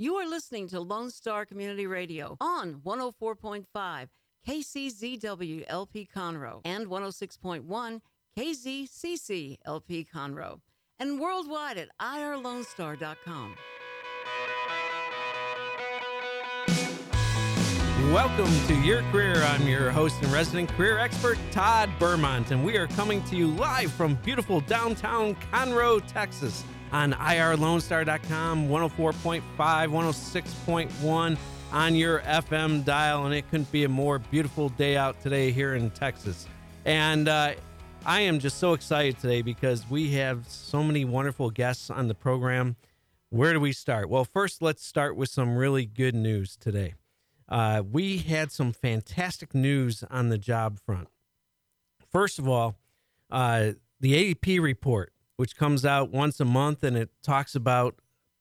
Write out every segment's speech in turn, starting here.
You are listening to Lone Star Community Radio on 104.5 KCZW LP Conroe and 106.1 KZCC LP Conroe and worldwide at irlonestar.com. Welcome to Your Career. I'm your host and resident career expert, Todd Bermont, and we are coming to you live from beautiful downtown Conroe, Texas on irlonestar.com, 104.5, 106.1 on your FM dial. And it couldn't be a more beautiful day out today here in Texas. And uh, I am just so excited today because we have so many wonderful guests on the program. Where do we start? Well, first, let's start with some really good news today. Uh, we had some fantastic news on the job front. First of all, uh, the ADP report which comes out once a month and it talks about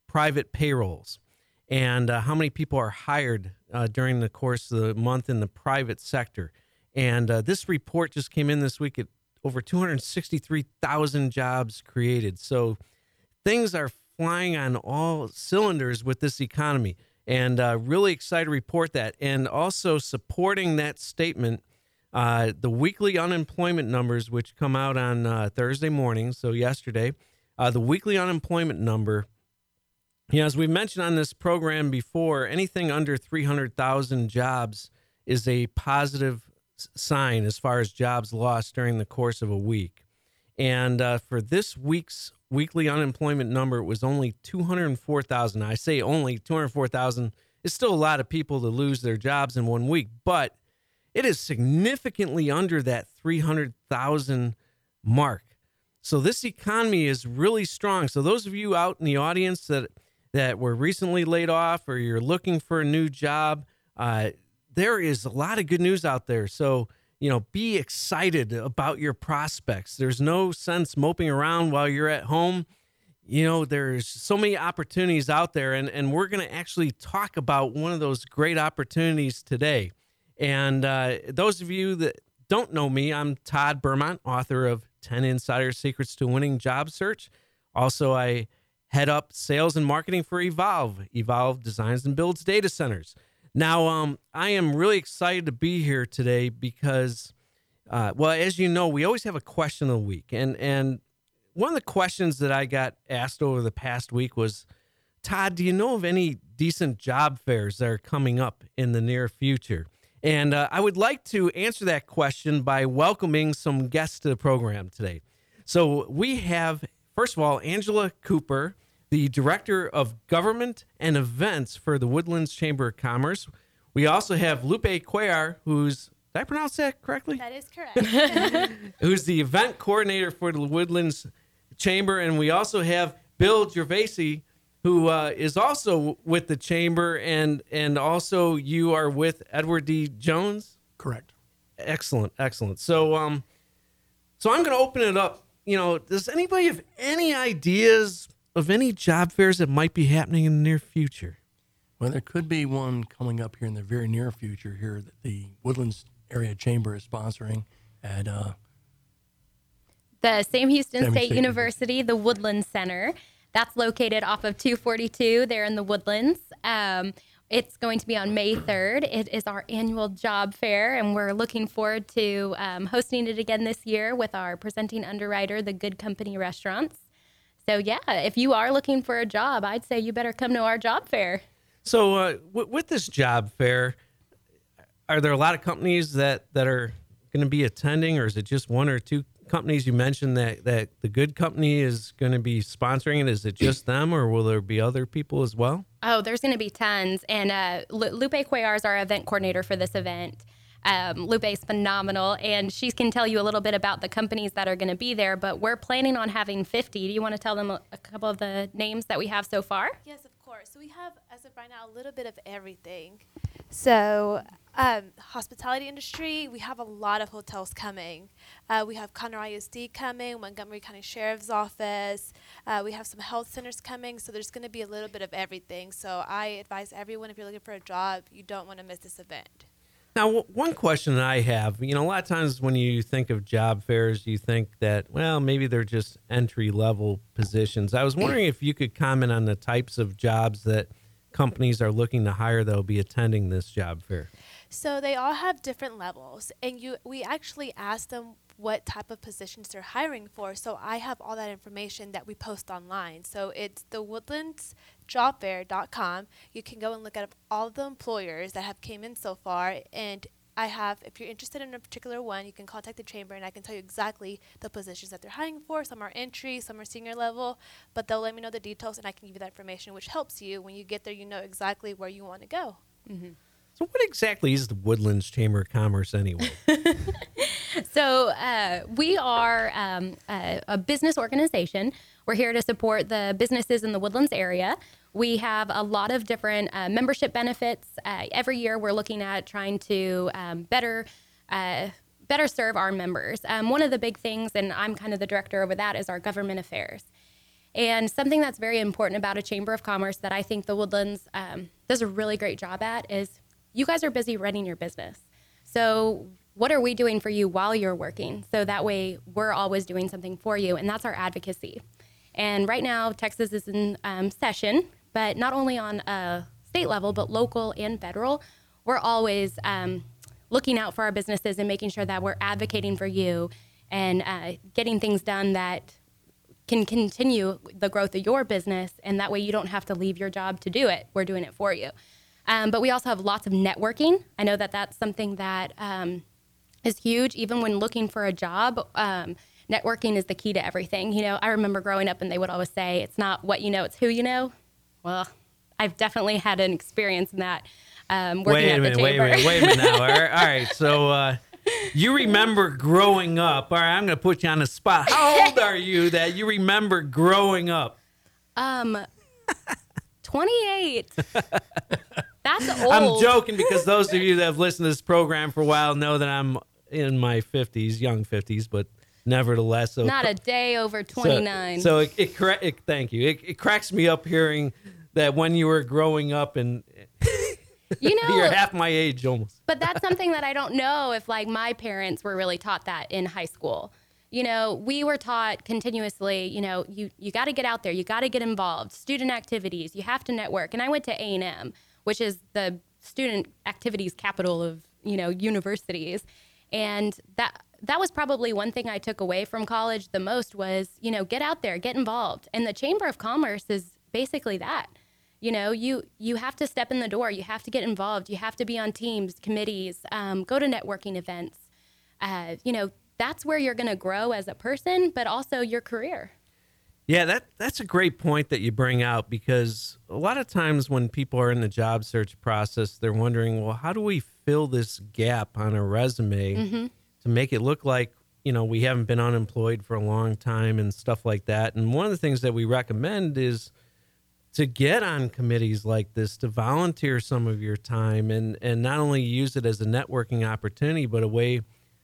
private payrolls and uh, how many people are hired uh, during the course of the month in the private sector. And uh, this report just came in this week at over 263,000 jobs created. So things are flying on all cylinders with this economy. And uh, really excited to report that. And also supporting that statement uh, the weekly unemployment numbers, which come out on uh, Thursday morning, so yesterday, uh, the weekly unemployment number, you know, as we've mentioned on this program before, anything under 300,000 jobs is a positive sign as far as jobs lost during the course of a week. And uh, for this week's weekly unemployment number, it was only 204,000. I say only 204,000. It's still a lot of people to lose their jobs in one week, but it is significantly under that 300,000 mark. So this economy is really strong. So those of you out in the audience that that were recently laid off or you're looking for a new job, uh, there is a lot of good news out there. So you know, be excited about your prospects. There's no sense moping around while you're at home. You know, there's so many opportunities out there, and, and we're going to actually talk about one of those great opportunities today. And uh, those of you that don't know me, I'm Todd Bermont, author of 10 Insider Secrets to Winning Job Search. Also, I head up sales and marketing for Evolve. Evolve designs and builds data centers. Now, um, I am really excited to be here today because, uh, well, as you know, we always have a question of the week. And, and one of the questions that I got asked over the past week was, Todd, do you know of any decent job fairs that are coming up in the near future? And uh, I would like to answer that question by welcoming some guests to the program today. So we have, first of all, Angela Cooper, the Director of Government and Events for the Woodlands Chamber of Commerce. We also have Lupe Cuellar, who's, did I pronounce that correctly? That is correct. who's the event coordinator for the Woodlands Chamber. And we also have Bill Gervasi, who uh, is also with the chamber, and and also you are with Edward D. Jones. Correct. Excellent, excellent. So, um, so I'm going to open it up. You know, does anybody have any ideas of any job fairs that might be happening in the near future? Well, there could be one coming up here in the very near future here that the Woodlands Area Chamber is sponsoring at uh, the Sam Houston Sam State State University, the Woodlands Center. That's located off of 242 there in the Woodlands. Um, it's going to be on May 3rd. It is our annual job fair, and we're looking forward to um, hosting it again this year with our presenting underwriter, the Goode Company Restaurants. So, yeah, if you are looking for a job, I'd say you better come to our job fair. So, uh, w- with this job fair, are there a lot of companies that, that are going to be attending, or is it just one or two companies you mentioned that that the Goode Company is going to be sponsoring it? Is it just them, or will there be other people as well? Oh, there's going to be tons. And uh, Lupe Cuellar is our event coordinator for this event. Um, Lupe is phenomenal, and she can tell you a little bit about the companies that are going to be there. But we're planning on having 50. Do you want to tell them a, a couple of the names that we have so far? Yes, of course. So we have, as of right now, a little bit of everything. So, um, hospitality industry, we have a lot of hotels coming. Uh, we have Conroe ISD coming, Montgomery County Sheriff's Office. Uh, we have some health centers coming. So there's going to be a little bit of everything. So I advise everyone, if you're looking for a job, you don't want to miss this event. Now, w- one question that I have, you know, a lot of times when you think of job fairs, you think that, well, maybe they're just entry level positions. I was wondering if you could comment on the types of jobs that companies are looking to hire that will be attending this job fair? So they all have different levels, and you we actually ask them what type of positions they're hiring for. So I have all that information that we post online. So it's the woodlandsjobfair.com. You can go and look at all the employers that have came in so far and I have, if you're interested in a particular one, you can contact the chamber and I can tell you exactly the positions that they're hiring for. Some are entry, some are senior level, but they'll let me know the details and I can give you that information, which helps you when you get there, you know exactly where you want to go. Mm-hmm. So, what exactly is the Woodlands Chamber of Commerce anyway? so, uh, we are um, a, a business organization. We're here to support the businesses in the Woodlands area. We have a lot of different uh, membership benefits. Uh, every year, we're looking at trying to um, better uh, better serve our members. Um, one of the big things, and I'm kind of the director over that, is our government affairs. And something that's very important about a chamber of commerce that I think the Woodlands um, does a really great job at is you guys are busy running your business. So what are we doing for you while you're working? So that way we're always doing something for you, and that's our advocacy. And right now, Texas is in um, session, but not only on a state level, but local and federal. We're always um, looking out for our businesses and making sure that we're advocating for you and uh, getting things done that can continue the growth of your business. And that way you don't have to leave your job to do it. We're doing it for you. Um, but we also have lots of networking. I know that that's something that um, is huge, even when looking for a job. Um, networking is the key to everything. You know, I remember growing up and they would always say, it's not what you know, it's who you know. Well, I've definitely had an experience in that. Um, wait a minute, wait a minute, wait a minute now. all, right, all right, so uh, you remember growing up. All right, I'm going to put you on the spot. How old are you that you remember growing up? Um, 28. That's old. I'm joking because those of you that have listened to this program for a while know that I'm in my 50s, young 50s, but nevertheless. So Not a day over 29. So, so it, it, it, thank you. It, it cracks me up hearing that when you were growing up and you know you're half my age almost but that's something that i don't know if like my parents were really taught that in high school you know we were taught continuously you know you you got to get out there you got to get involved student activities you have to network and i went to a&m which is the student activities capital of you know universities and that that was probably one thing I took away from college the most was, you know, get out there, get involved. And the Chamber of Commerce is basically that. You know, you you have to step in the door. You have to get involved. You have to be on teams, committees, um, go to networking events. Uh, you know, that's where you're going to grow as a person, but also your career. Yeah, that that's a great point that you bring out because a lot of times when people are in the job search process, they're wondering, well, how do we fill this gap on a resume mm-hmm. to make it look like you know we haven't been unemployed for a long time and stuff like that? And one of the things that we recommend is to get on committees like this to volunteer some of your time and and not only use it as a networking opportunity but a way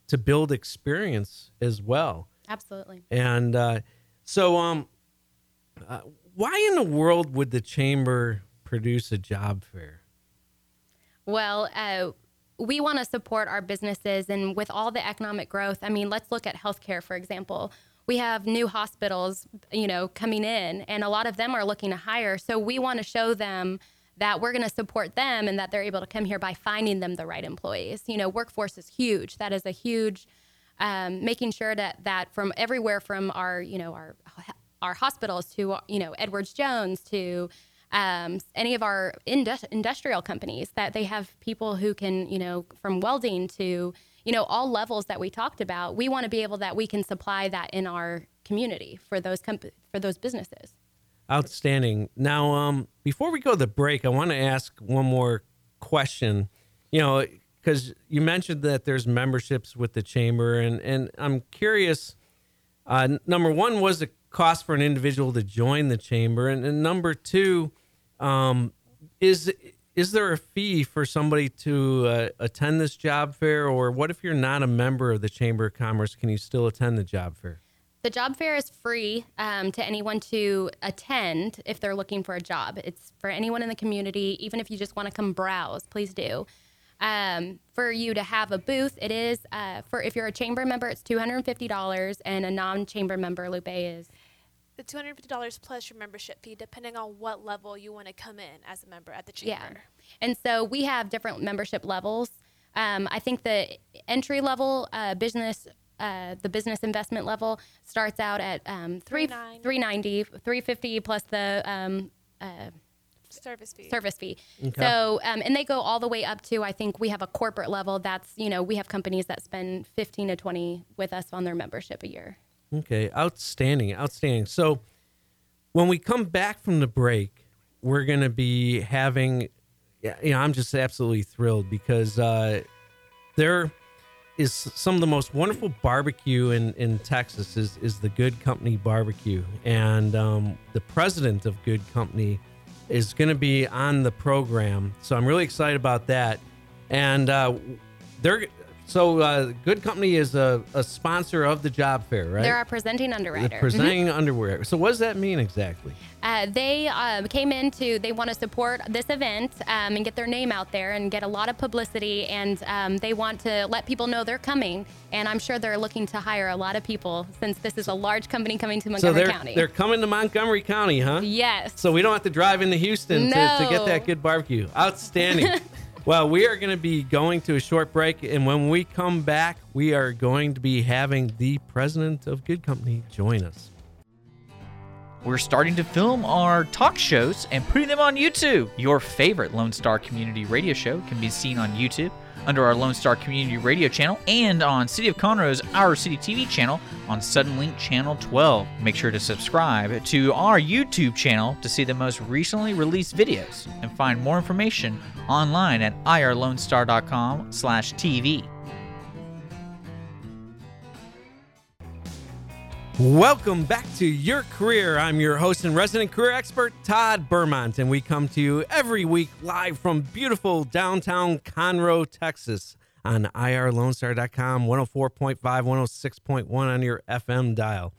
to build experience as well absolutely and uh, so um uh, why in the world would the chamber produce a job fair well uh, we want to support our businesses and with all the economic growth i mean let's look at healthcare for example we have new hospitals, you know, coming in, and a lot of them are looking to hire. So we want to show them that we're going to support them and that they're able to come here by finding them the right employees. You know, workforce is huge. That is a huge um, making sure that that from everywhere from our you know our our hospitals to you know Edwards Jones to um, any of our indus- industrial companies that they have people who can you know from welding to you know, all levels that we talked about, we want to be able that we can supply that in our community for those for those businesses. Outstanding. Now, um, before we go to the break, I want to ask one more question. You know, because you mentioned that there's memberships with the chamber, and and I'm curious. Uh, number one was the cost for an individual to join the chamber, and, and number two, um, is is there a fee for somebody to uh, attend this job fair? Or what if you're not a member of the chamber of commerce? Can you still attend the job fair? The job fair is free um, to anyone to attend if they're looking for a job. It's for anyone in the community even if you just want to come browse please do. Um, for you to have a booth it is uh, for if you're a chamber member it's $250 and a non-chamber member lupe is the two hundred fifty dollars plus your membership fee, depending on what level you want to come in as a member at the chamber. Yeah. And so we have different membership levels. Um, I think the entry level uh, business, uh, the business investment level starts out at um, three, 390. 390, 350 plus the um, uh, Service fee. service fee. Okay. So, um, and they go all the way up to, I think we have a corporate level that's, you know, we have companies that spend 15 to 20 with us on their membership a year. Okay, outstanding, outstanding. So when we come back from the break, we're going to be having, yeah, you know, I'm just absolutely thrilled because uh, there is some of the most wonderful barbecue in, in Texas is, is the Goode Company Barbecue. And um, the president of Goode Company is going to be on the program. So I'm really excited about that. And uh, they're, so uh, Goode Company is a, a sponsor of the job fair, right? They're our presenting The underwriter. presenting underwear. So what does that mean exactly? Uh, they um, came into they want to support this event um, and get their name out there and get a lot of publicity and um, they want to let people know they're coming and i'm sure they're looking to hire a lot of people since this is a large company coming to Montgomery So they're county they're coming to Montgomery County, huh? yes So we don't have to drive into Houston to, to get that good barbecue. Outstanding. well, we are going to be going to a short break, and when we come back, we are going to be having the president of Goode Company join us. We're starting to film our talk shows and putting them on YouTube. Your favorite Lone Star Community Radio show can be seen on YouTube under our Lone Star Community Radio channel and on City of Conroe's Our City TV channel on Suddenlink Channel 12. Make sure to subscribe to our YouTube channel to see the most recently released videos and find more information online at irlonestar.com/tv. Welcome back to Your Career. I'm your host and resident career expert, Todd Bermont, and we come to you every week live from beautiful downtown Conroe, Texas on irlonestar.com, 104.5, 106.1 on your FM dial.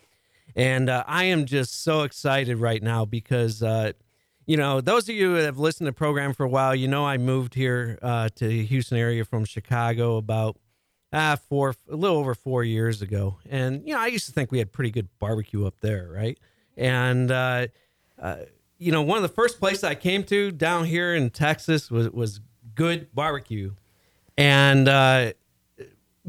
And uh, I am just so excited right now because, uh, you know, those of you that have listened to the program for a while, you know I moved here uh, to the Houston area from Chicago about ah, four, a little over four years ago. And, you know, I used to think we had pretty good barbecue up there, right? And, uh, uh, you know, one of the first places I came to down here in Texas was, was good barbecue. And uh,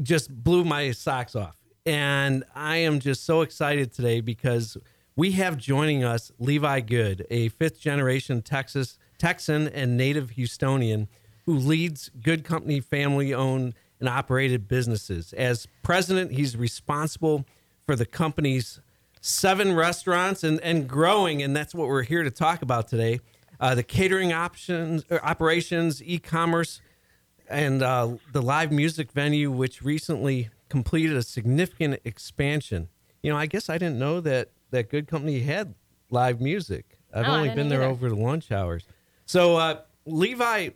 just blew my socks off. And I am just so excited today because we have joining us Levi Goode, a fifth generation Texas Texan and native Houstonian who leads Goode Company family owned and operated businesses. As president, he's responsible for the company's seven restaurants and, and growing, and that's what we're here to talk about today. Uh, the catering options, operations, e-commerce, and uh, the live music venue, which recently completed a significant expansion. You know, I guess I didn't know that that Goode Company had live music. I've Oh, only been there either. over the lunch hours. So uh, Levi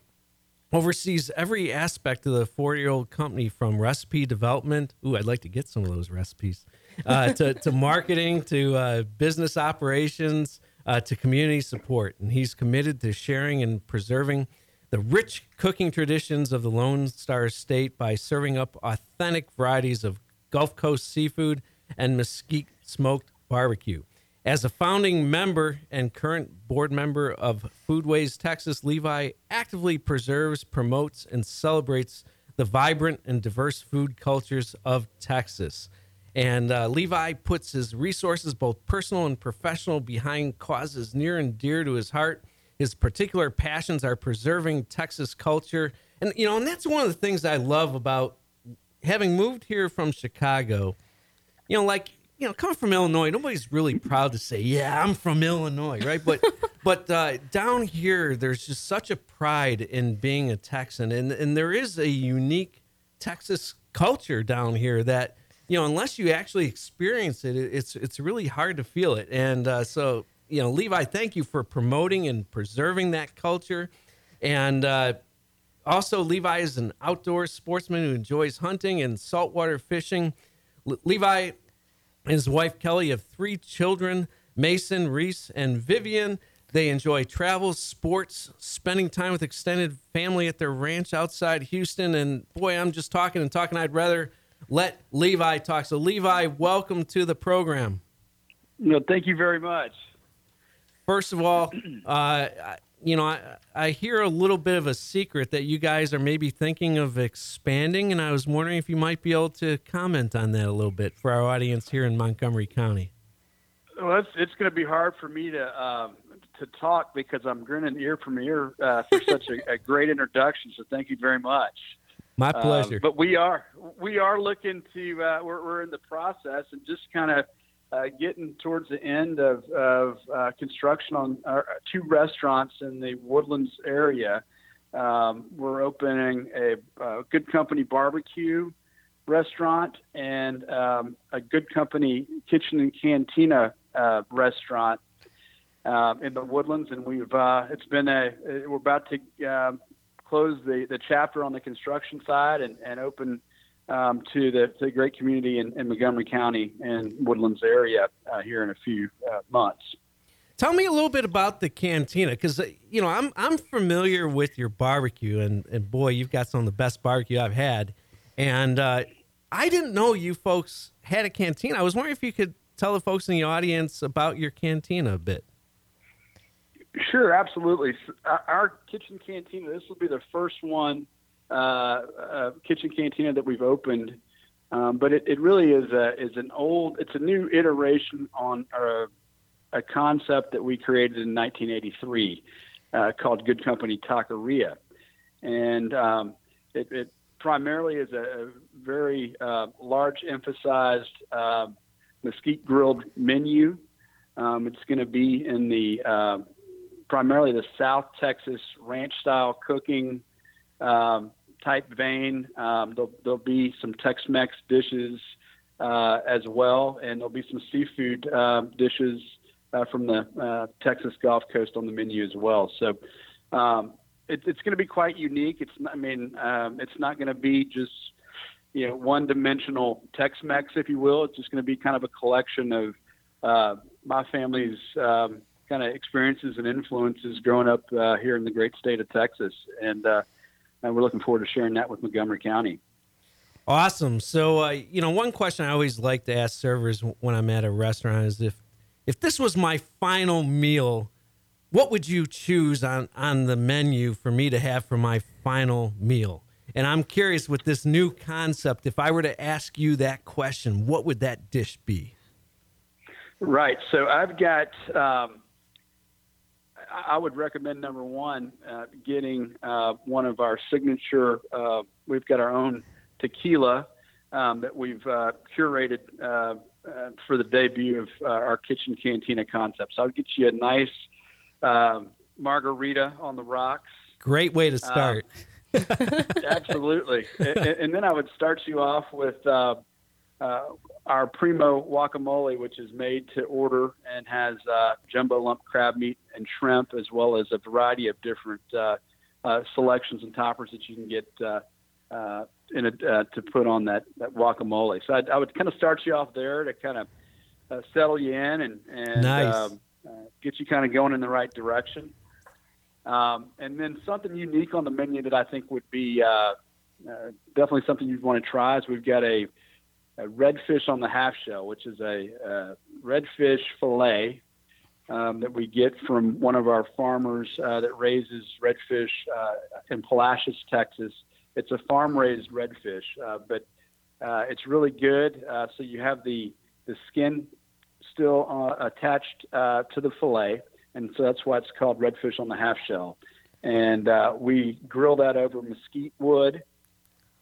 oversees every aspect of the 40 year old company from recipe development. Ooh, I'd like to get some of those recipes. Uh, to, to marketing, to uh, business operations, uh, to community support. And he's committed to sharing and preserving the rich cooking traditions of the Lone Star State by serving up authentic varieties of Gulf Coast seafood and mesquite smoked barbecue. As a founding member and current board member of Foodways Texas, Levi actively preserves, promotes, and celebrates the vibrant and diverse food cultures of Texas. And uh, Levi puts his resources, both personal and professional, behind causes near and dear to his heart. His particular passions are preserving Texas culture. And, you know, and that's one of the things I love about having moved here from Chicago. You know, like, you know, coming from Illinois, nobody's really proud to say, "Yeah, I'm from Illinois," right? But, but uh, down here, there's just such a pride in being a Texan, and and there is a unique Texas culture down here that you know, unless you actually experience it, it- it's it's really hard to feel it. And uh, so, you know, Levi, thank you for promoting and preserving that culture, and. Uh, also, Levi is an outdoor sportsman who enjoys hunting and saltwater fishing. Le- Levi his wife Kelly have three children Mason, Reese, and Vivian. They enjoy travel, sports, spending time with extended family at their ranch outside Houston. And boy, I'm just talking and talking. I'd rather let Levi talk. So, Levi, welcome to the program. No, thank you very much. First of all, uh, you know, I, I hear a little bit of a secret that you guys are maybe thinking of expanding, and I was wondering if you might be able to comment on that a little bit for our audience here in Montgomery County. Well, it's, it's going to be hard for me to um, to talk because I'm grinning ear from ear uh, for such a, a, great introduction. So thank you very much. My pleasure. Um, but we are we are looking to uh, we're, we're in the process and just kind of uh, getting towards the end of, of uh, construction on two restaurants in the Woodlands area. Um, we're opening a, a, Goode Company barbecue restaurant and um, a Goode Company kitchen and cantina uh, restaurant uh, in the Woodlands. And we've uh, it's been a we're about to um, close the, the chapter on the construction side and, and open um, to the, to the great community in, in, Montgomery County and Woodlands area uh, here in a few uh, months. Tell me a little bit about the cantina because uh, you know I'm I'm familiar with your barbecue and and boy you've got some of the best barbecue I've had, and uh, I didn't know you folks had a cantina. I was wondering if you could tell the folks in the audience about your cantina a bit. Sure, absolutely. Our kitchen cantina. This will be the first one uh, uh, kitchen cantina that we've opened. Um, but it, it really is a, is an old, it's a new iteration on a, a concept that we created in 1983 uh, called Goode Company Taqueria. And um, it, it, primarily is a, very uh, large emphasized uh, mesquite grilled menu. Um, it's going to be in the uh, primarily the South Texas ranch style cooking um, type vein. Um, there'll, there'll, be some Tex-Mex dishes uh, as well, and there'll be some seafood uh, dishes uh, from the uh, Texas Gulf Coast on the menu as well. So um, it, it's going to be quite unique. It's not, I mean, um, it's not going to be just you know one-dimensional Tex-Mex, if you will. It's just going to be kind of a collection of uh, my family's um, kind of experiences and influences growing up uh, here in the great state of Texas, and and we're looking forward to sharing that with Montgomery County. Awesome. So, uh, you know, one question I always like to ask servers when I'm at a restaurant is if if this was my final meal, what would you choose on on the menu for me to have for my final meal? And I'm curious with this new concept, if I were to ask you that question, what would that dish be? Right. So I've got um, I would recommend number one, uh, getting uh, one of our signature. Uh, we've got our own tequila um, that we've uh, curated uh, uh, for the debut of our kitchen cantina concept. So I'll get you a nice um, margarita on the rocks. Great way to start. absolutely, and, and, then I would start you off with our primo guacamole, which is made to order and has uh, jumbo lump crab meat and shrimp, as well as a variety of different uh, uh, selections and toppers that you can get uh, uh, in a, uh, to put on that, that guacamole. So I'd, I would kind of start you off there to kind of settle you in and, and nice. um, get you kind of going in the right direction. Um, and then something unique on the menu that I think would be definitely something you'd want to try is we've got a a redfish on the half shell, which is a, a redfish fillet um, that we get from one of our farmers uh, that raises redfish uh, in Palacios, Texas. It's a farm raised redfish, uh, but uh, it's really good. Uh, so you have the, the skin still uh, attached to the fillet, and so that's why it's called redfish on the half shell. And we grill that over mesquite wood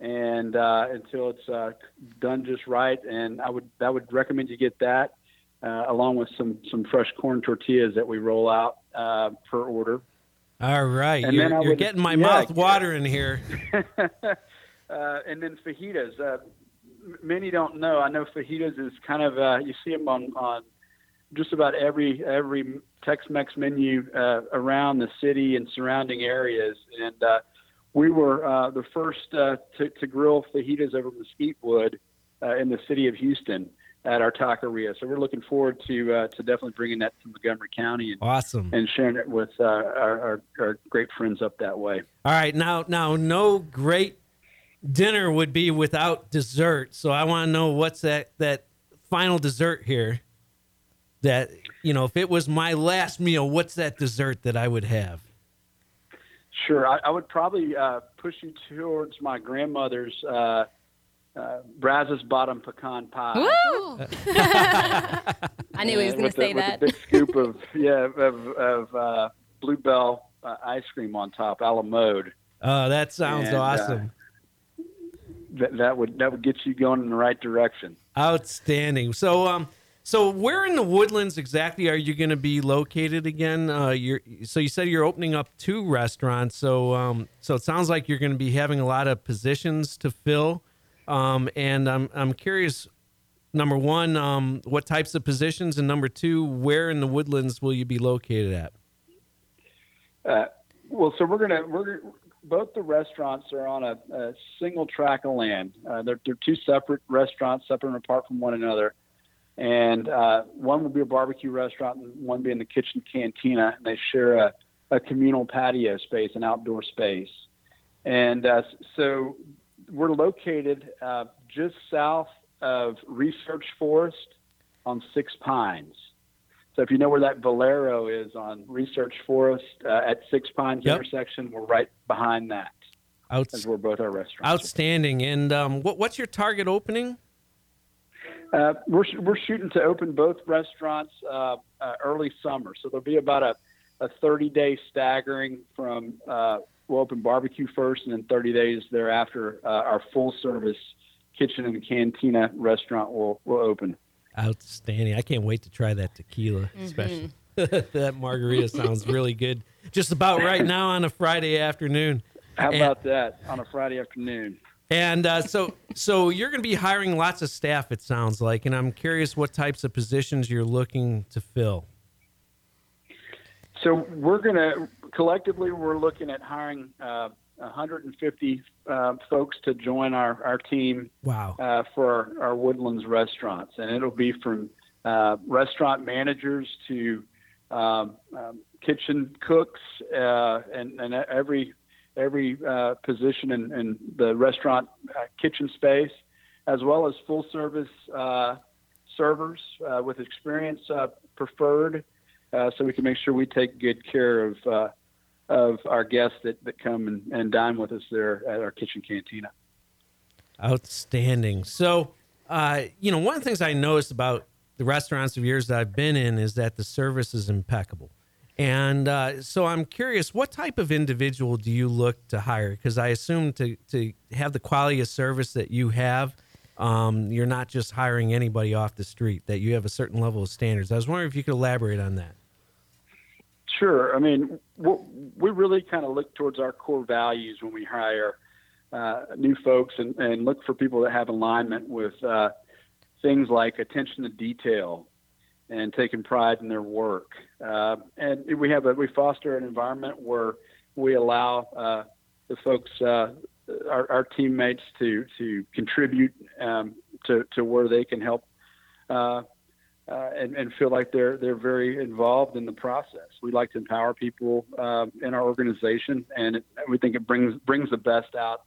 and uh, until it's uh, done just right. And I would I would recommend you get that uh, along with some some fresh corn tortillas that we roll out uh, per order. All right, and you're, you're would, getting my yeah, mouth watering here. Uh, and then fajitas. Uh, many don't know. I know fajitas is kind of you see them on on just about every every Tex-Mex menu around the city and surrounding areas, and we were uh, the first uh, to, to, grill fajitas over mesquite wood uh, in the city of Houston at our taqueria. So we're looking forward to uh, to definitely bringing that to Montgomery County and awesome and sharing it with uh, our, our, our great friends up that way. All right, now now no great dinner would be without dessert. So I want to know what's that that final dessert here. that you know if it was my last meal, what's that dessert that I would have? Sure, I, I would probably uh, push you towards my grandmother's uh, uh, Brazos Bottom pecan pie. Woo! I knew he was going with to say the, that. With a big scoop of yeah of, of uh, Bluebell uh, ice cream on top, a la mode. Oh, that sounds And, uh, awesome. That, that would that would get you going in the right direction. Outstanding. So, um, so where in the woodlands exactly are you going to be located again? Uh, you're so you said you're opening up two restaurants. So, um, so it sounds like you're going to be having a lot of positions to fill. Um, and I'm I'm curious. Number one, um, what types of positions, and number two, where in the woodlands will you be located at? Uh, well, so we're gonna we're both the restaurants are on a, a single track of land. Uh, they're they're two separate restaurants, separate and apart from one another. And uh, one will be a barbecue restaurant, and one being the kitchen cantina. And they share a, a communal patio space, an outdoor space. And uh, so we're located uh, just south of Research Forest on Six Pines. So if you know where that Valero is on Research Forest uh, at Six Pines Yep. intersection, we're right behind that. Outs- That's where both our restaurants. outstanding. And um, what what's your target opening? Uh, we're we're shooting to open both restaurants uh, uh, early summer, so there'll be about a a 30 day staggering from uh, we'll open barbecue first, and then 30 days thereafter, uh, our full service kitchen and cantina restaurant will will open. Outstanding. I can't wait to try that tequila, especially. that margarita sounds really good. Just about right now on a Friday afternoon. How And- about that on a Friday afternoon? And uh, so, so you're going to be hiring lots of staff. It sounds like, and I'm curious what types of positions you're looking to fill. So we're going to collectively we're looking at hiring uh, 150 uh, folks to join our our team Wow. uh, for our, our Woodlands restaurants, and it'll be from uh, restaurant managers to um, um, kitchen cooks uh, and, and every every uh, position in, in the restaurant uh, kitchen space, as well as full service uh, servers uh, with experience uh, preferred, so we can make sure we take good care of of our guests that, that come and, and dine with us there at our kitchen cantina. Outstanding. So, you know, one of the things I noticed about the restaurants of years that I've been in is that the service is impeccable. And uh, so I'm curious, what type of individual do you look to hire? Because I assume to, to have the quality of service that you have, um, you're not just hiring anybody off the street, that you have a certain level of standards. I was wondering if you could elaborate on that. Sure. I mean, we really kind of look towards our core values when we hire uh, new folks and, and look for people that have alignment with uh, things like attention to detail and taking pride in their work. Uh, and we have a, we foster an environment where we allow uh, the folks, uh, our, our teammates, to to contribute um, to to where they can help uh, uh, and, and feel like they're they're very involved in the process. We like to empower people uh, in our organization, and it, we think it brings brings the best out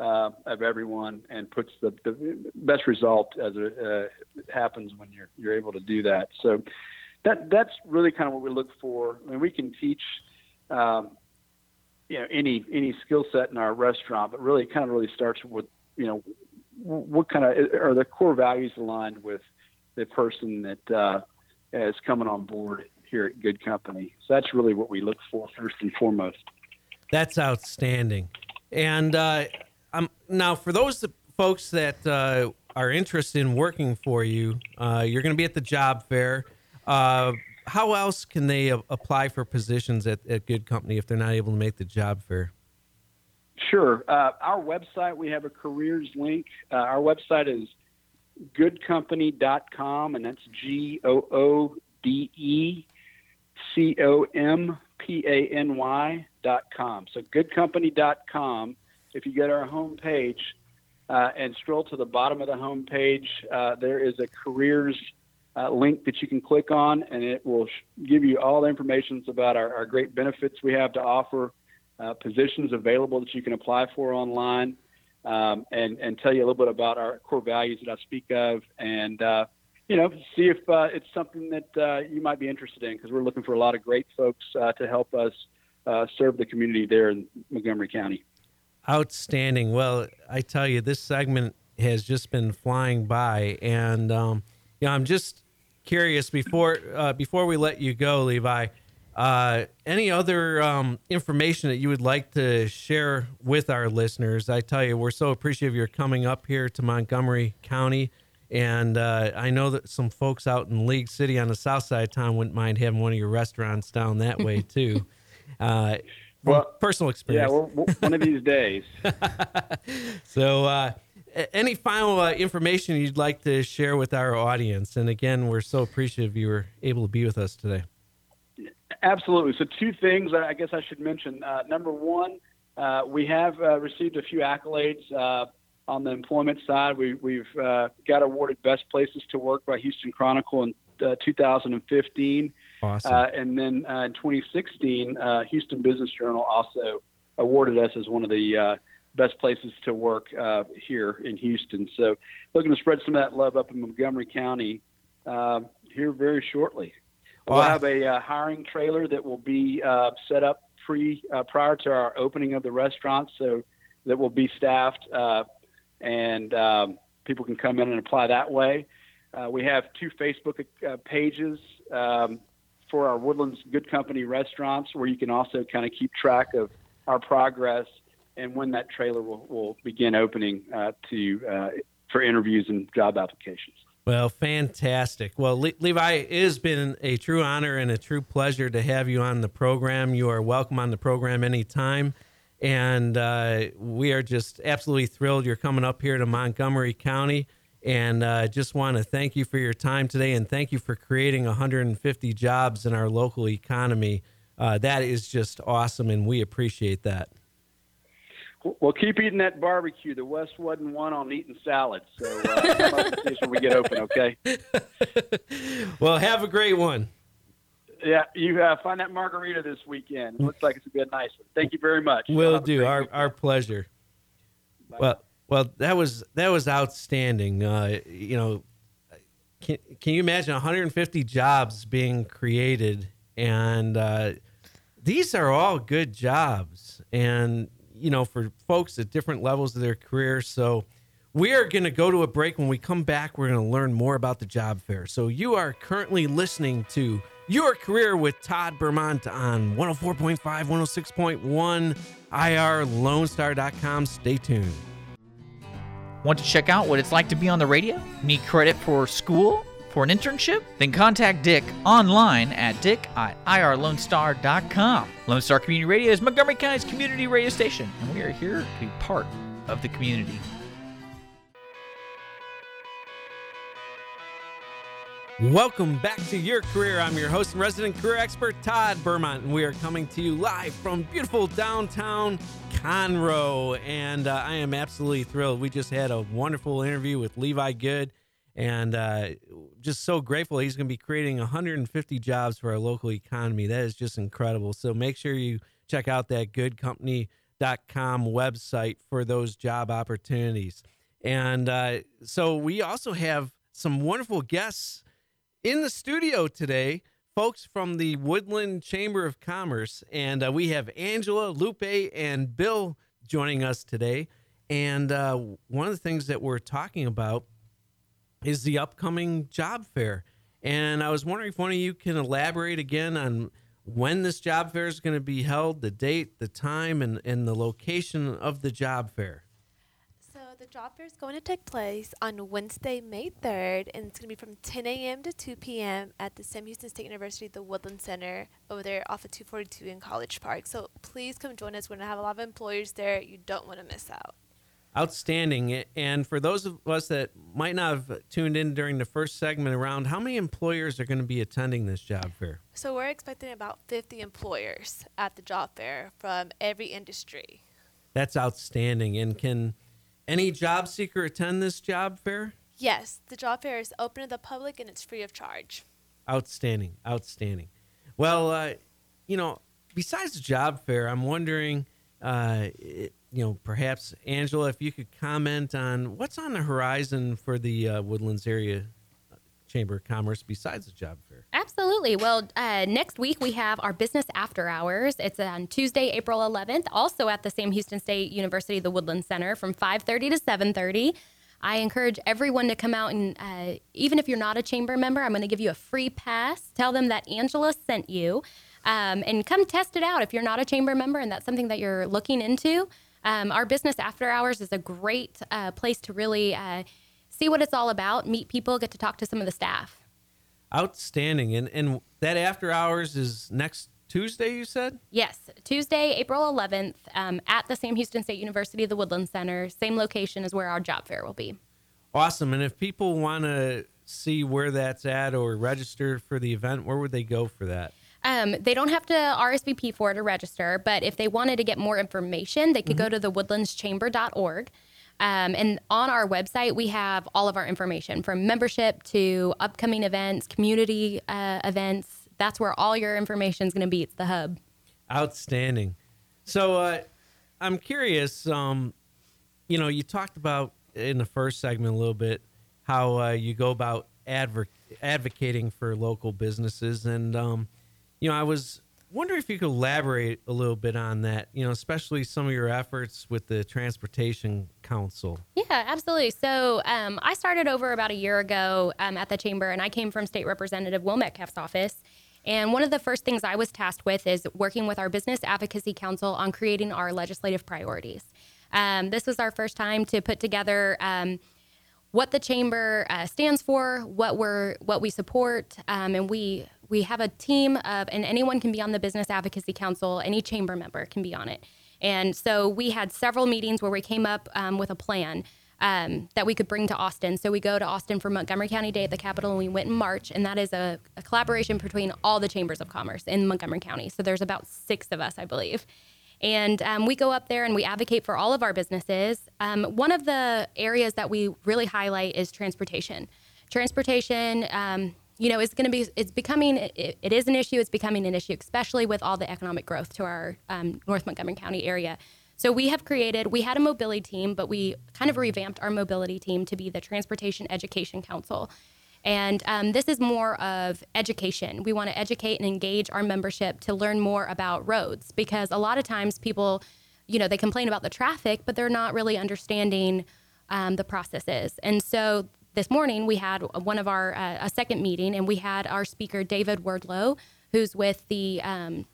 uh, of everyone and puts the, the best result as it uh, happens when you're you're able to do that. So that that's really kind of what we look for. I mean, we can teach. Um, you know any any skill set in our restaurant, but really it kind of really starts with you know what kind of are the core values aligned with the person that uh, is coming on board here at Goode Company. So that's really what we look for first and foremost. That's outstanding. And uh, um, now, for those folks that uh, are interested in working for you, uh, you're going to be at the job fair. Uh, how else can they a- apply for positions at, at Goode Company if they're not able to make the job fair? Sure. Uh, our website, we have a careers link. Uh, our website is goodecompany.com, and that's G O O D E C O M P A N Y dot com. So goodecompany.com. If you go to our homepage uh, and scroll to the bottom of the homepage, uh, there is a careers uh, link that you can click on, and it will sh- give you all the information about our, our great benefits we have to offer, uh, positions available that you can apply for online, um, and, and tell you a little bit about our core values that I speak of, and uh, you know, see if uh, it's something that you might be interested in because we're looking for a lot of great folks to help us serve the community there in Montgomery County. Outstanding. Well, I tell you, this segment has just been flying by, and um, you know, I'm just curious before uh, before we let you go, Levi. Uh, any other um, information that you would like to share with our listeners? I tell you, we're so appreciative you're coming up here to Montgomery County. And uh, I know that some folks out in League City on the south side of town wouldn't mind having one of your restaurants down that way, too. Uh, well, personal experience. Yeah, well, one of these days. so, uh, any final uh, information you'd like to share with our audience? And again, we're so appreciative you were able to be with us today. Absolutely. So, two things I guess I should mention. Uh, number one, uh, we have uh, received a few accolades uh, on the employment side. We, have uh, got awarded Best Places to Work by Houston Chronicle in 2015. Awesome. and then in 2016, Houston Business Journal also awarded us as one of the best places to work here in Houston. So, looking to spread some of that love up in Montgomery County here very shortly. We'll have a uh, hiring trailer that will be uh, set up pre uh, prior to our opening of the restaurant, so that will be staffed uh, and um, people can come in and apply that way. Uh, we have two Facebook uh, pages um, for our Woodlands Goode Company restaurants, where you can also kind of keep track of our progress and when that trailer will, will begin opening to for interviews and job applications. Well, fantastic. Well, Le- Levi, it has been a true honor and a true pleasure to have you on the program. You are welcome on the program anytime. And uh, we are just absolutely thrilled you're coming up here to Montgomery County. And uh, just want to thank you for your time today and thank you for creating 150 jobs in our local economy. Uh, that is just awesome, and we appreciate that. Well, keep eating that barbecue. The West wasn't one on eating salads. So uh, when we get open, okay? well, have a great one. Yeah, you uh, find that margarita this weekend. It looks like it's gonna be a nice one. Thank you very much. Will do. Our weekend. our pleasure. Bye. Well, well, that was that was outstanding. Uh, you know, can can you imagine 150 jobs being created, and uh, these are all good jobs, and you know, for folks at different levels of their career. So we are going to go to a break. When we come back, we're going to learn more about the job fair. So you are currently listening to Your Career with Todd Bermont on 104.5, 106.1, IRLoneStar.com. Stay tuned. Want to check out what it's like to be on the radio? Need credit for school? For an internship? Then contact Dick online at dick at irlonestar.com. Lone Star Community Radio is Montgomery County's community radio station, and we are here to be part of the community. Welcome back to Your Career. I'm your host and resident career expert, Todd Bermont, and we are coming to you live from beautiful downtown Conroe. And uh, I am absolutely thrilled. We just had a wonderful interview with Levi Goode and uh, just so grateful he's going to be creating 150 jobs for our local economy. That is just incredible. So make sure you check out that goodecompany.com website for those job opportunities. And uh, so we also have some wonderful guests in the studio today, folks from the Woodland Chamber of Commerce. And uh, we have Angela, Lupe, and Bill joining us today. And uh, one of the things that we're talking about is the upcoming job fair. And I was wondering if one of you can elaborate again on when this job fair is going to be held, the date, the time, and, and the location of the job fair. The job fair is going to take place on Wednesday, May 3rd, and it's going to be from 10 a.m. to 2 p.m. at the Sam Houston State University, the Woodland Center, over there off of 242 in College Park. So please come join us. We're going to have a lot of employers there. You don't want to miss out. Outstanding. And for those of us that might not have tuned in during the first segment around, how many employers are going to be attending this job fair? So we're expecting about 50 employers at the job fair from every industry. That's outstanding. And can any job seeker attend this job fair? Yes, the job fair is open to the public and it's free of charge. Outstanding. Outstanding. Well, uh, you know, besides the job fair, I'm wondering. Uh, it, you know, perhaps Angela, if you could comment on what's on the horizon for the uh, Woodlands area Chamber of Commerce besides the job fair? Absolutely. Well, uh, next week we have our business after hours. It's on Tuesday, April 11th, also at the Sam Houston State University, the Woodland Center, from 5:30 to 7:30. I encourage everyone to come out and uh, even if you're not a chamber member, I'm going to give you a free pass. Tell them that Angela sent you, um, and come test it out. If you're not a chamber member and that's something that you're looking into, um, our business after hours is a great uh, place to really uh, see what it's all about, meet people, get to talk to some of the staff. Outstanding. And and that after hours is next Tuesday, you said? Yes, Tuesday, April 11th, um, at the Sam Houston State University, the Woodland Center. Same location as where our job fair will be. Awesome. And if people want to see where that's at or register for the event, where would they go for that? Um, they don't have to RSVP for it or register, but if they wanted to get more information, they could go to the woodlandschamber.org. Um, and on our website, we have all of our information from membership to upcoming events, community uh, events. That's where all your information is going to be. It's the hub. Outstanding. So uh, I'm curious. Um, you know, you talked about in the first segment a little bit how uh, you go about advocating for local businesses, and um, you know, I was wondering if you could elaborate a little bit on that. You know, especially some of your efforts with the Transportation Council. Yeah, absolutely. So um, I started over about a year ago um, at the chamber, and I came from State Representative Will Metcalf's office. And one of the first things I was tasked with is working with our Business Advocacy Council on creating our legislative priorities. Um, this was our first time to put together um, what the chamber uh, stands for, what we're what we support, um, and we we have a team of, and anyone can be on the Business Advocacy Council. Any chamber member can be on it. And so we had several meetings where we came up um, with a plan um, that we could bring to Austin. So we go to Austin for Montgomery County Day at the Capitol, and we went in March, and that is a, a collaboration between all the chambers of commerce in Montgomery County. So there's about six of us, I believe. And um, we go up there and we advocate for all of our businesses. Um, one of the areas that we really highlight is transportation. Transportation, um, you know, it's going to be, it's becoming, it, it is an issue. It's becoming an issue, especially with all the economic growth to our um, North Montgomery County area. So we have created, we had a mobility team, but we kind of revamped our mobility team to be the Transportation Education Council. And um, this is more of education. We want to educate and engage our membership to learn more about roads because a lot of times people, you know, they complain about the traffic, but they're not really understanding um, the processes. And so this morning we had one of our, uh, a second meeting, and we had our speaker, David Wordlow, who's with the um,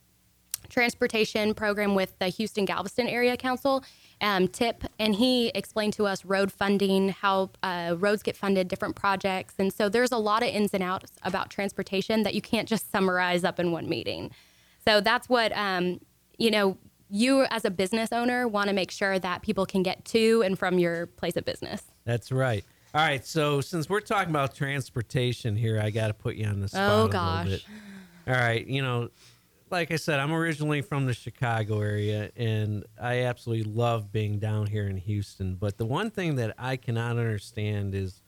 transportation program with the Houston Galveston Area Council, um, TIP, and he explained to us road funding, how uh, roads get funded, different projects. And so there's a lot of ins and outs about transportation that you can't just summarize up in one meeting. So that's what, um, you know, you as a business owner want to make sure that people can get to and from your place of business. That's right. All right. So since we're talking about transportation here, I got to put you on the oh, spot. Oh, a little gosh. All right. You know, like I said, I'm originally from the Chicago area, and I absolutely love being down here in Houston. But the one thing that I cannot understand is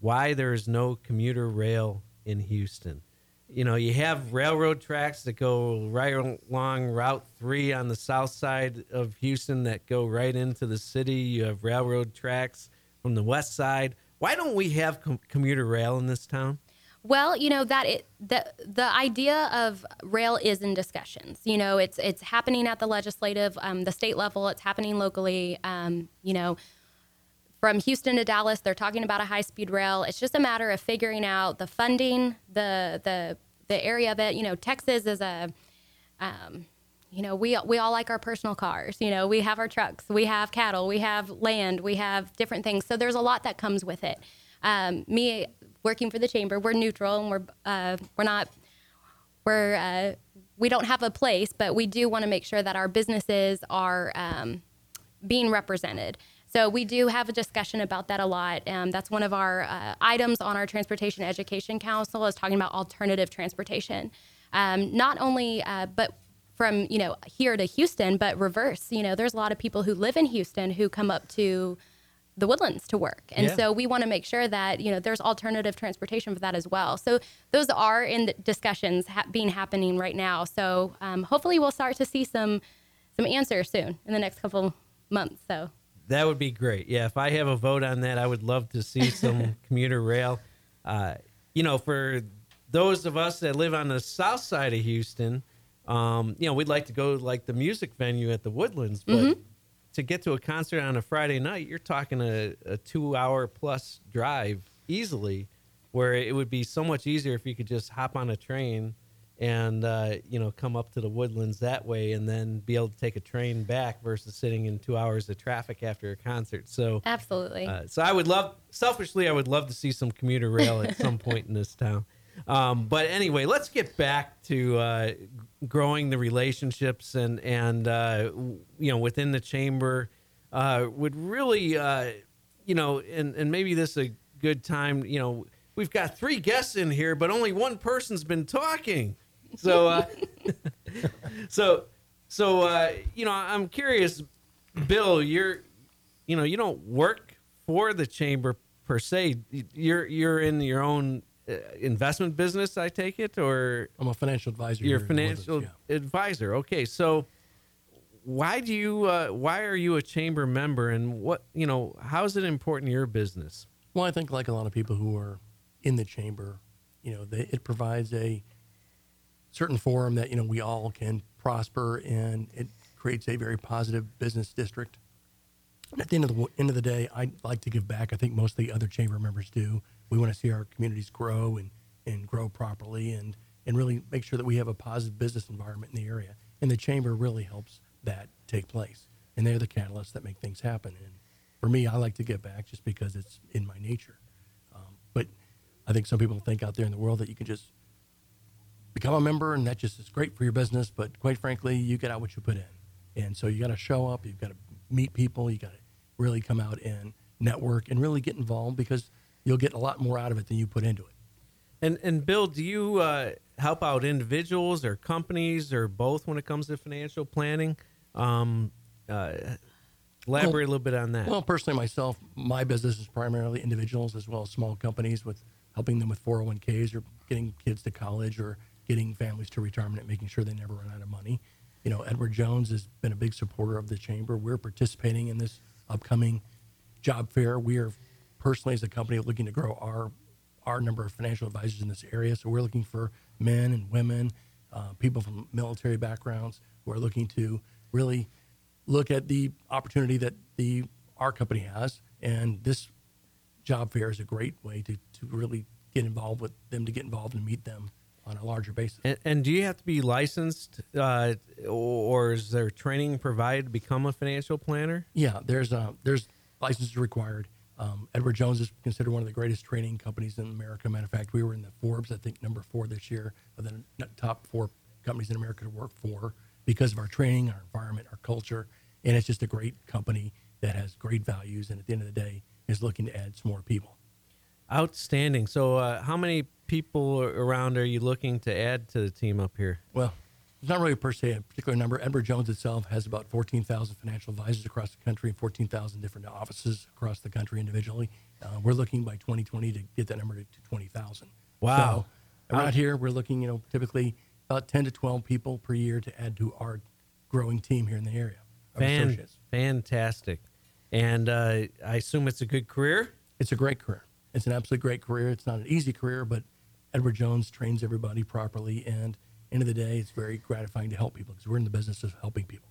why there is no commuter rail in Houston. You know, you have railroad tracks that go right along Route 3 on the south side of Houston that go right into the city. You have railroad tracks from the west side. Why don't we have com- commuter rail in this town? Well, you know that it, the the idea of rail is in discussions. You know, it's it's happening at the legislative, um, the state level. It's happening locally. Um, you know, from Houston to Dallas, they're talking about a high speed rail. It's just a matter of figuring out the funding, the the the area of it. You know, Texas is a um, you know, we we all like our personal cars. You know, we have our trucks, we have cattle, we have land, we have different things. So there's a lot that comes with it. Um, me working for the chamber, we're neutral and we're uh, we're not we're uh, we don't have a place, but we do want to make sure that our businesses are um, being represented. So we do have a discussion about that a lot. Um, that's one of our uh, items on our Transportation Education Council is talking about alternative transportation. Um, not only, uh, but from you know here to Houston, but reverse. You know, there's a lot of people who live in Houston who come up to the woodlands to work and Yeah. so we want to make sure that you know there's alternative transportation for that as well so those are in the discussions ha- being happening right now so um, hopefully we'll start to see some some answers soon in the next couple months so That would be great. Yeah, if I have a vote on that, I would love to see some commuter rail. Uh, you know, for those of us that live on the south side of Houston, um, you know, we'd like to go to, like the music venue at the Woodlands, but to get to a concert on a Friday night, you're talking a, a two hour plus drive easily, where it would be so much easier if you could just hop on a train and uh, you know come up to the woodlands that way and then be able to take a train back versus sitting in two hours of traffic after a concert so Absolutely. uh, so I would love, selfishly, I would love to see some commuter rail at some point in this town. Um, but anyway, let's get back to uh, growing the relationships and and uh, you know within the chamber. Uh, would really, uh, you know, and and maybe this is a good time. You know, we've got three guests in here, but only one person's been talking. So, uh, so, so uh, you know, I'm curious, Bill. You're, you know, you don't work for the chamber per se. You're you're in your own investment business. I take it, or I'm a financial advisor. you're a here Woodlands, financial yeah. advisor. Okay, so why do you? Uh, why are you a chamber member, and what you know? How is it important to your business? Well, I think like a lot of people who are in the chamber, you know, they, it provides a certain forum that you know we all can prosper, and it creates a very positive business district. And at the end of the end of the day, I like to give back. I think most of the other chamber members do. We want to see our communities grow and and grow properly, and and really make sure that we have a positive business environment in the area. And the chamber really helps that take place. And they're the catalysts that make things happen. And for me, I like to give back just because it's in my nature. Um, but I think some people think out there in the world that you can just become a member and that just is great for your business. But quite frankly, you get out what you put in. And so you got to show up, you've got to meet people, you got to really come out and network and really get involved because you'll get a lot more out of it than you put into it. And and Bill, do you uh, help out individuals or companies or both when it comes to financial planning? Um, uh, elaborate a little bit on that. Well, personally, myself, my business is primarily individuals as well as small companies with helping them with 401ks or getting kids to college or getting families to retirement and making sure they never run out of money. You know, Edward Jones has been a big supporter of the chamber. We're participating in this upcoming job fair. We are personally, as a company, looking to grow our our number of financial advisors in this area. So we're looking for men and women, uh, people from military backgrounds who are looking to really look at the opportunity that the our company has, and this job fair is a great way to, to really get involved with them, to get involved and meet them on a larger basis. And, and do you have to be licensed, uh, or is there training provided to become a financial planner? Yeah, there's uh, there's licenses required. Um, Edward Jones is considered one of the greatest training companies in America. Matter of fact, we were in the Forbes, I think, number four this year of the top four companies in America to work for because of our training, our environment, our culture, and it's just a great company that has great values. And at the end of the day, is looking to add some more people. Outstanding. So, uh, how many people around are you looking to add to the team up here? Well, it's not really per se a particular number. Edward Jones itself has about 14,000 financial advisors across the country and 14,000 different offices across the country individually. Uh, we're looking by 2020 to get that number to, to 20,000. Wow. So around here, we're looking, you know, typically about 10 to 12 people per year to add to our growing team here in the area Fan- associates. fantastic. And uh, I assume it's a good career. It's a great career. It's an absolutely great career. It's not an easy career, but Edward Jones trains everybody properly. And end of the day, it's very gratifying to help people because we're in the business of helping people.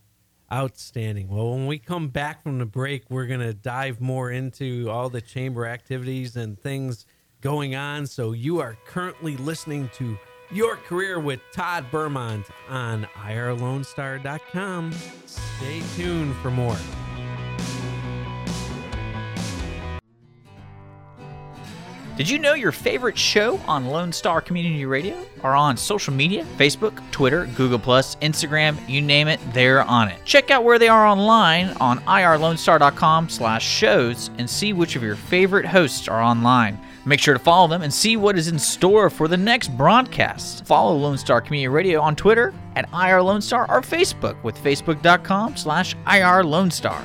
Outstanding. Well, when we come back from the break, we're going to dive more into all the chamber activities and things going on. So, you are currently listening to Your Career with Todd Bermont on IRLoneStar.com. Stay tuned for more. Did you know your favorite show on Lone Star Community Radio are on social media? Facebook, Twitter, Google, Instagram, you name it, they're on it. Check out where they are online on irlonestar.com slash shows and see which of your favorite hosts are online. Make sure to follow them and see what is in store for the next broadcast. Follow Lone Star Community Radio on Twitter at IR Lone Star or Facebook with facebook.com slash IR Lone Star.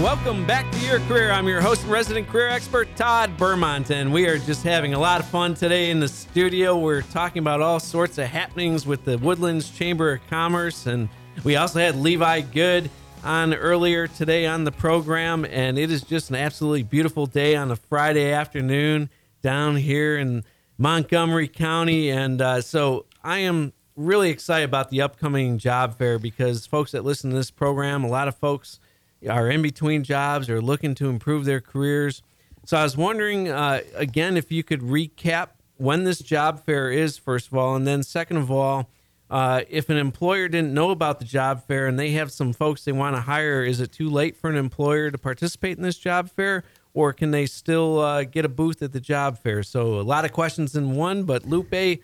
Welcome back to Your Career. I'm your host and resident career expert, Todd Bermont, and we are just having a lot of fun today in the studio. We're talking about all sorts of happenings with the Woodlands Chamber of Commerce, and we also had Levi Goode on earlier today on the program, and it is just an absolutely beautiful day on a Friday afternoon down here in Montgomery County. And uh, so I am really excited about the upcoming job fair because folks that listen to this program, a lot of folks are in between jobs or looking to improve their careers. So I was wondering, uh, again, if you could recap when this job fair is, first of all, and then second of all, uh, if an employer didn't know about the job fair and they have some folks they want to hire, is it too late for an employer to participate in this job fair? Or can they still uh, get a booth at the job fair? So, a lot of questions in one, but Lupe,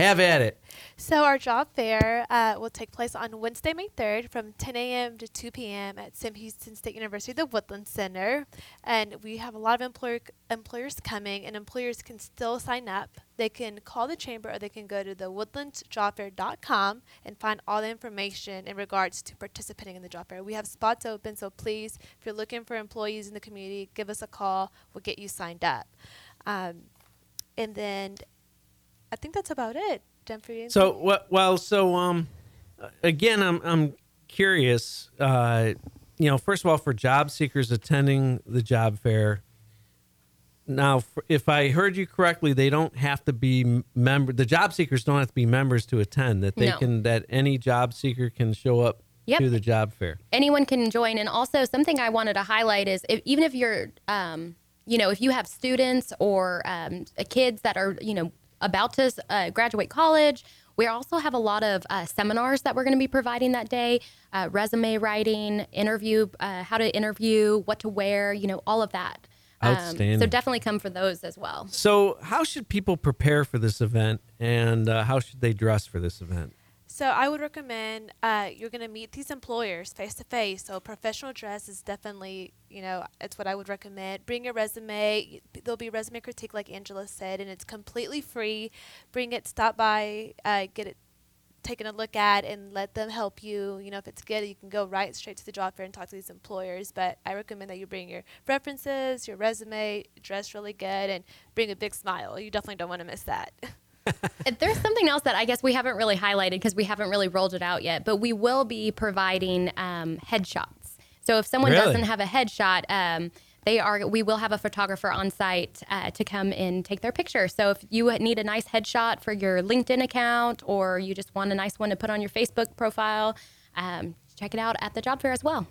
have at it. So our job fair uh, will take place on Wednesday, May 3rd from 10 a.m. to 2 p.m. at Sam Houston State University, the Woodland Center. And we have a lot of employer, employers coming, and employers can still sign up. They can call the chamber or they can go to the woodlandsjobfair.com and find all the information in regards to participating in the job fair. We have spots open, so please, if you're looking for employees in the community, give us a call. We'll get you signed up. Um, and then I think that's about it. Jennifer. So well, so um, again, I'm I'm curious. Uh, you know, first of all, for job seekers attending the job fair. Now, if I heard you correctly, they don't have to be member. The job seekers don't have to be members to attend. That they No. can. That any job seeker can show up Yep. to the job fair. anyone can join. And also, something I wanted to highlight is if, even if you're, um, you know, if you have students or um, kids that are, you know, about to uh, graduate college, we also have a lot of uh, seminars that we're going to be providing that day uh, resume writing, interview, uh, how to interview, what to wear, you know, all of that. Um, Outstanding. so definitely come for those as well. So, how should people prepare for this event, and uh, how should they dress for this event? So I would recommend uh, you're going to meet these employers face to face. So professional dress is definitely, you know, it's what I would recommend. Bring your resume. There'll be resume critique, like Angela said, and it's completely free. Bring it, stop by, uh, get it taken a look at, and let them help you. You know, if it's good, you can go right straight to the job fair and talk to these employers. But I recommend that you bring your references, your resume, dress really good, and bring a big smile. You definitely don't want to miss that. There's something else that I guess we haven't really highlighted because we haven't really rolled it out yet, but we will be providing um, headshots. So if someone Really? doesn't have a headshot, um, they are. We will have a photographer on site uh, to come and take their picture. So if you need a nice headshot for your LinkedIn account, or you just want a nice one to put on your Facebook profile, um, check it out at the job fair as well.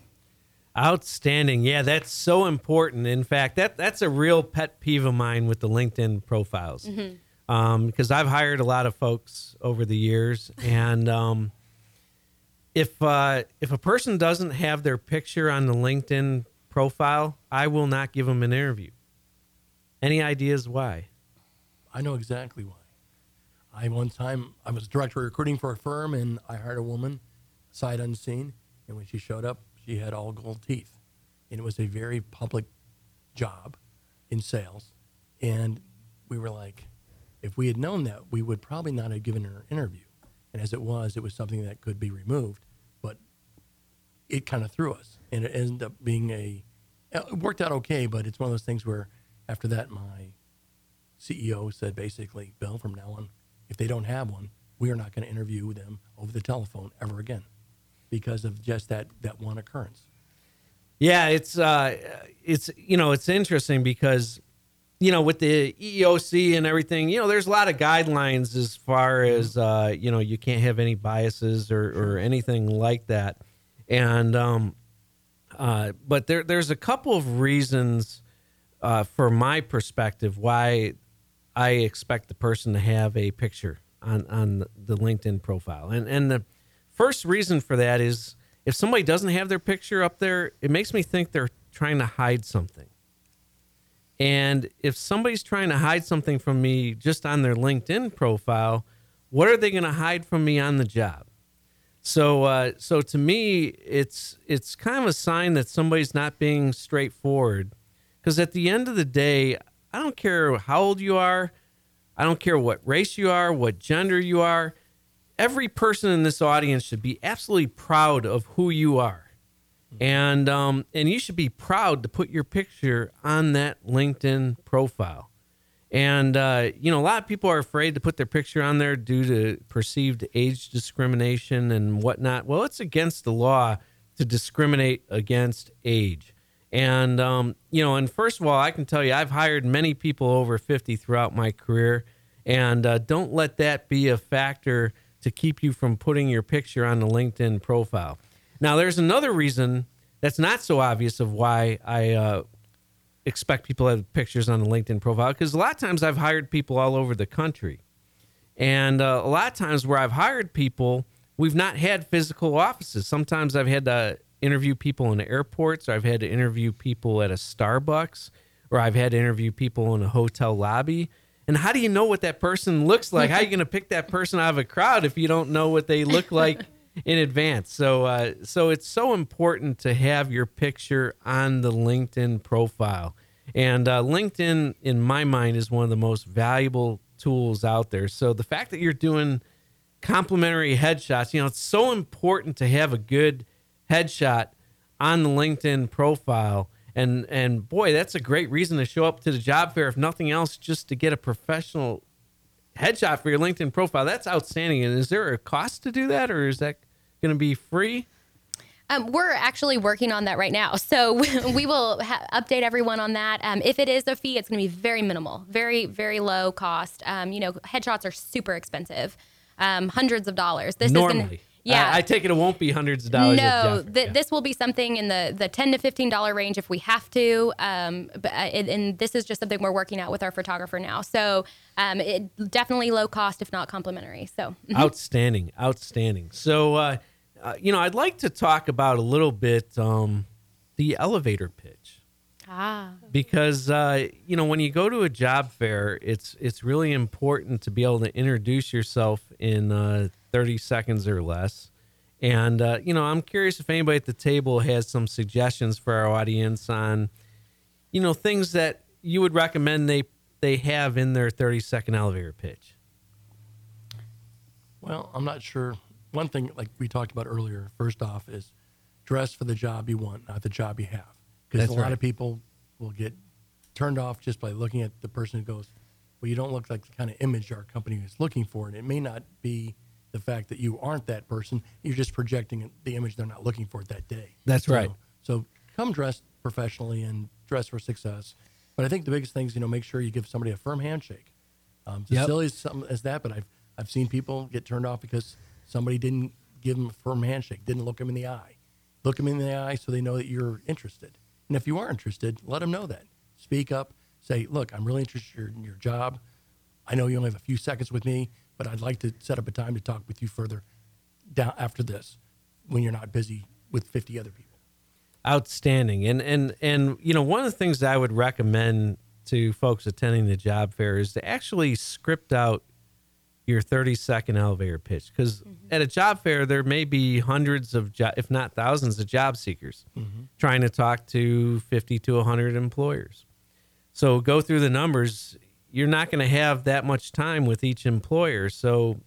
Outstanding. Yeah, that's so important. In fact, that that's a real pet peeve of mine with the LinkedIn profiles. Um, because I've hired a lot of folks over the years, and um, if uh, if a person doesn't have their picture on the LinkedIn profile, I will not give them an interview. Any ideas why? I know exactly why. I one time I was director of recruiting for a firm and I hired a woman, sight unseen, and when she showed up, she had all gold teeth, and it was a very public job in sales, and we were like, if we had known that, we would probably not have given her an interview, and as it was, it was something that could be removed, but it kind of threw us, and it ended up being a. It worked out okay, but it's one of those things where after that, my CEO said basically, Bill, from now on, if they don't have one, we are not going to interview them over the telephone ever again because of just that, that one occurrence. Yeah, it's uh, it's you know it's interesting because you know with the EEOC and everything, you know, there's a lot of guidelines as far as uh, you know you can't have any biases or, or anything like that, and um, uh, but there there's a couple of reasons uh, for my perspective why I expect the person to have a picture on on the LinkedIn profile, and and the first reason for that is if somebody doesn't have their picture up there, it makes me think they're trying to hide something. And if somebody's trying to hide something from me just on their LinkedIn profile, what are they going to hide from me on the job? So, uh, so to me, it's it's kind of a sign that somebody's not being straightforward. Because at the end of the day, I don't care how old you are, I don't care what race you are, what gender you are. Every person in this audience should be absolutely proud of who you are and um, and you should be proud to put your picture on that LinkedIn profile. And uh, you know, a lot of people are afraid to put their picture on there due to perceived age discrimination and whatnot. Well, it's against the law to discriminate against age. And, um, you know, and first of all, I can tell you, I've hired many people over 50 throughout my career. And uh, don't let that be a factor to keep you from putting your picture on the LinkedIn profile. Now, there's another reason that's not so obvious of why I uh, expect people to have pictures on the LinkedIn profile because a lot of times I've hired people all over the country. And uh, a lot of times where I've hired people, we've not had physical offices. Sometimes I've had to interview people in airports, or I've had to interview people at a Starbucks, or I've had to interview people in a hotel lobby. And how do you know what that person looks like? how are you going to pick that person out of a crowd if you don't know what they look like in advance? So, uh, so it's so important to have your picture on the LinkedIn profile. And uh, LinkedIn, in my mind, is one of the most valuable tools out there. So the fact that you're doing complimentary headshots, you know, it's so important to have a good headshot on the LinkedIn profile. And and boy, that's a great reason to show up to the job fair, if nothing else, just to get a professional headshot for your LinkedIn profile. That's outstanding. And is there a cost to do that, or is that going to be free? Um, we're actually working on that right now. So we will ha- update everyone on that. Um, if it is a fee, it's going to be very minimal, very, very low cost. Um, you know, headshots are super expensive, um, hundreds of dollars. This Normally. is to. Yeah, I, I, take it it won't be hundreds of dollars. No, th- yeah. this will be something in the the ten to fifteen dollar range if we have to. Um, but uh, it, and this is just something we're working out with our photographer now. So um, it definitely low cost if not complimentary. So outstanding, outstanding. So uh, uh, you know, I'd like to talk about a little bit um, the elevator pitch. Ah. Because uh, you know, when you go to a job fair, it's it's really important to be able to introduce yourself in uh, 30 seconds or less. And uh, you know, I'm curious if anybody at the table has some suggestions for our audience on, you know, things that you would recommend they they have in their 30 second elevator pitch. Well, I'm not sure one thing like we talked about earlier, first off, is dress for the job you want, not the job you have. Because a lot of people will get turned off just by looking at the person who goes, well, you don't look like the kind of image our company is looking for. And it may not be the fact that you aren't that person. You're just projecting the image they're not looking for that day. That's so, right. So come dressed professionally and dress for success. But I think the biggest thing is, you know, make sure you give somebody a firm handshake. Um, it's yep. as silly as, as that, but I've, I've seen people get turned off because – somebody didn't give him a firm handshake, didn't look him in the eye. Look him in the eye so they know that you're interested. And if you are interested, let them know that. Speak up. Say, look, I'm really interested in your job. I know you only have a few seconds with me, but I'd like to set up a time to talk with you further down after this when you're not busy with 50 other people. Outstanding. And and and you know, one of the things that I would recommend to folks attending the job fair is to actually script out your 30 second elevator pitch. Because mm-hmm. at a job fair there may be hundreds of jo- if not thousands of job seekers mm-hmm. trying to talk to 50 to 100 employers. So go through the numbers. You're not going to have that much time with each employer. So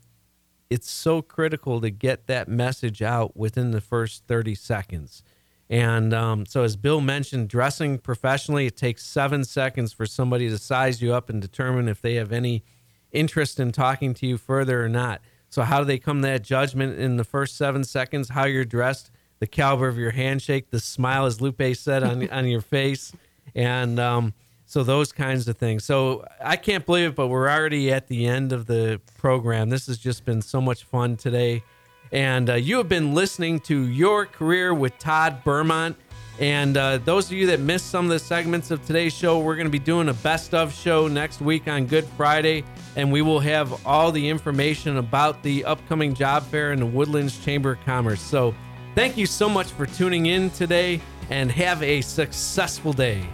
it's so critical to get that message out within the first 30 seconds. And um, so as bill mentioned dressing professionally it takes seven seconds for somebody to size you up and determine if they have any interest in talking to you further or not. So, how do they come to that judgment in the first seven seconds? How you're dressed, the caliber of your handshake, the smile, as Lupe said, on, on your face. And um, so, those kinds of things. So, I can't believe it, but we're already at the end of the program. This has just been so much fun today. And uh, you have been listening to Your Career with Todd Bermont. And uh, those of you that missed some of the segments of today's show, we're going to be doing a best of show next week on Good Friday. And we will have all the information about the upcoming job fair in the Woodlands Chamber of Commerce. So thank you so much for tuning in today and have a successful day.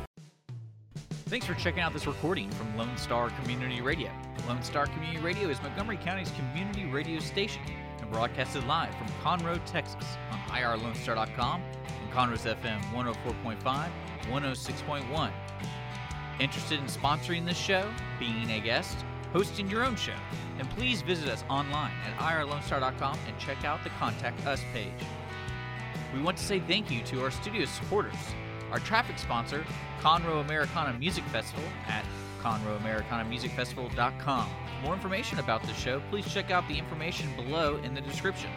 Thanks for checking out this recording from Lone Star Community Radio. Lone Star Community Radio is Montgomery County's community radio station and broadcasted live from Conroe, Texas on irlonestar.com Conroe's FM 104.5, 106.1. Interested in sponsoring this show, being a guest, hosting your own show? And please visit us online at irlonestar.com and check out the Contact Us page. We want to say thank you to our studio supporters. Our traffic sponsor, Conroe Americana Music Festival at conroeamericanamusicfestival.com. For more information about the show, please check out the information below in the description.